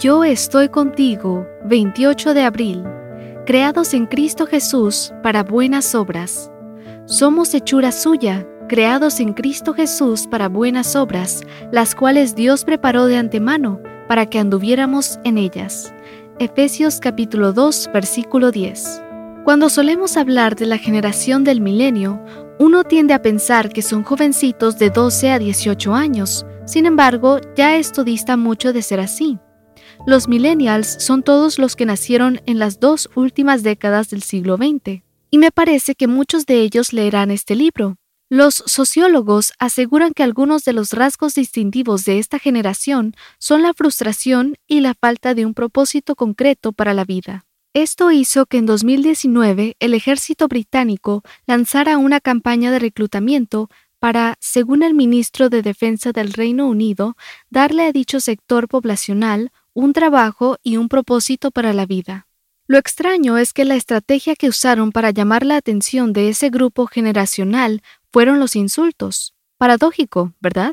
Yo estoy contigo, 28 de abril, creados en Cristo Jesús para buenas obras. Somos hechura suya, creados en Cristo Jesús para buenas obras, las cuales Dios preparó de antemano para que anduviéramos en ellas. Efesios capítulo 2, versículo 10. Cuando solemos hablar de la generación del milenio, uno tiende a pensar que son jovencitos de 12 a 18 años, sin embargo, ya esto dista mucho de ser así. Los millennials son todos los que nacieron en las dos últimas décadas del siglo XX, y me parece que muchos de ellos leerán este libro. Los sociólogos aseguran que algunos de los rasgos distintivos de esta generación son la frustración y la falta de un propósito concreto para la vida. Esto hizo que en 2019 el ejército británico lanzara una campaña de reclutamiento para, según el ministro de Defensa del Reino Unido, darle a dicho sector poblacional un trabajo y un propósito para la vida. Lo extraño es que la estrategia que usaron para llamar la atención de ese grupo generacional fueron los insultos. Paradójico, ¿verdad?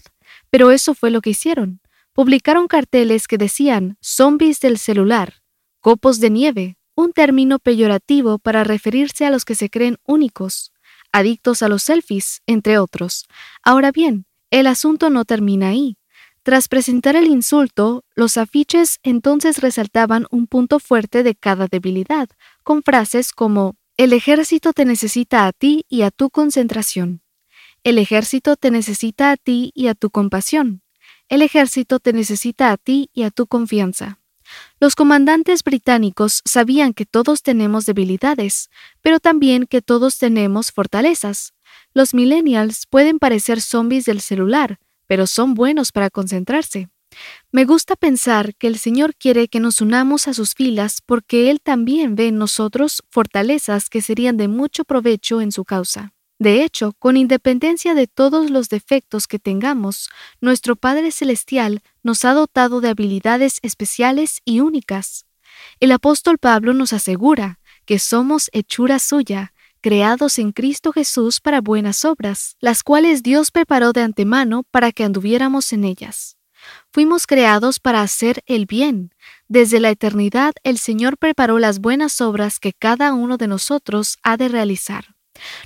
Pero eso fue lo que hicieron. Publicaron carteles que decían zombies del celular, copos de nieve, un término peyorativo para referirse a los que se creen únicos, adictos a los selfies, entre otros. Ahora bien, el asunto no termina ahí. Tras presentar el insulto, los afiches entonces resaltaban un punto fuerte de cada debilidad, con frases como El ejército te necesita a ti y a tu concentración. El ejército te necesita a ti y a tu compasión. El ejército te necesita a ti y a tu confianza. Los comandantes británicos sabían que todos tenemos debilidades, pero también que todos tenemos fortalezas. Los millennials pueden parecer zombies del celular, pero son buenos para concentrarse. Me gusta pensar que el Señor quiere que nos unamos a sus filas porque Él también ve en nosotros fortalezas que serían de mucho provecho en su causa. De hecho, con independencia de todos los defectos que tengamos, nuestro Padre Celestial nos ha dotado de habilidades especiales y únicas. El apóstol Pablo nos asegura que somos hechura suya, creados en Cristo Jesús para buenas obras, las cuales Dios preparó de antemano para que anduviéramos en ellas. Fuimos creados para hacer el bien. Desde la eternidad el Señor preparó las buenas obras que cada uno de nosotros ha de realizar.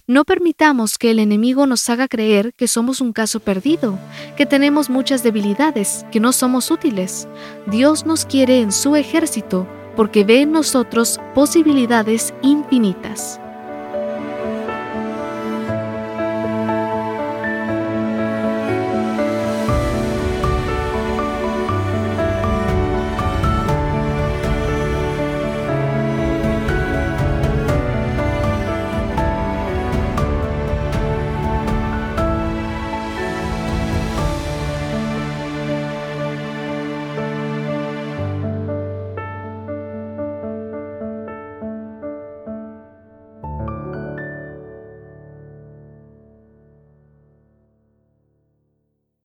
No permitamos que el enemigo nos haga creer que somos un caso perdido, que tenemos muchas debilidades, que no somos útiles. Dios nos quiere en su ejército porque ve en nosotros posibilidades infinitas.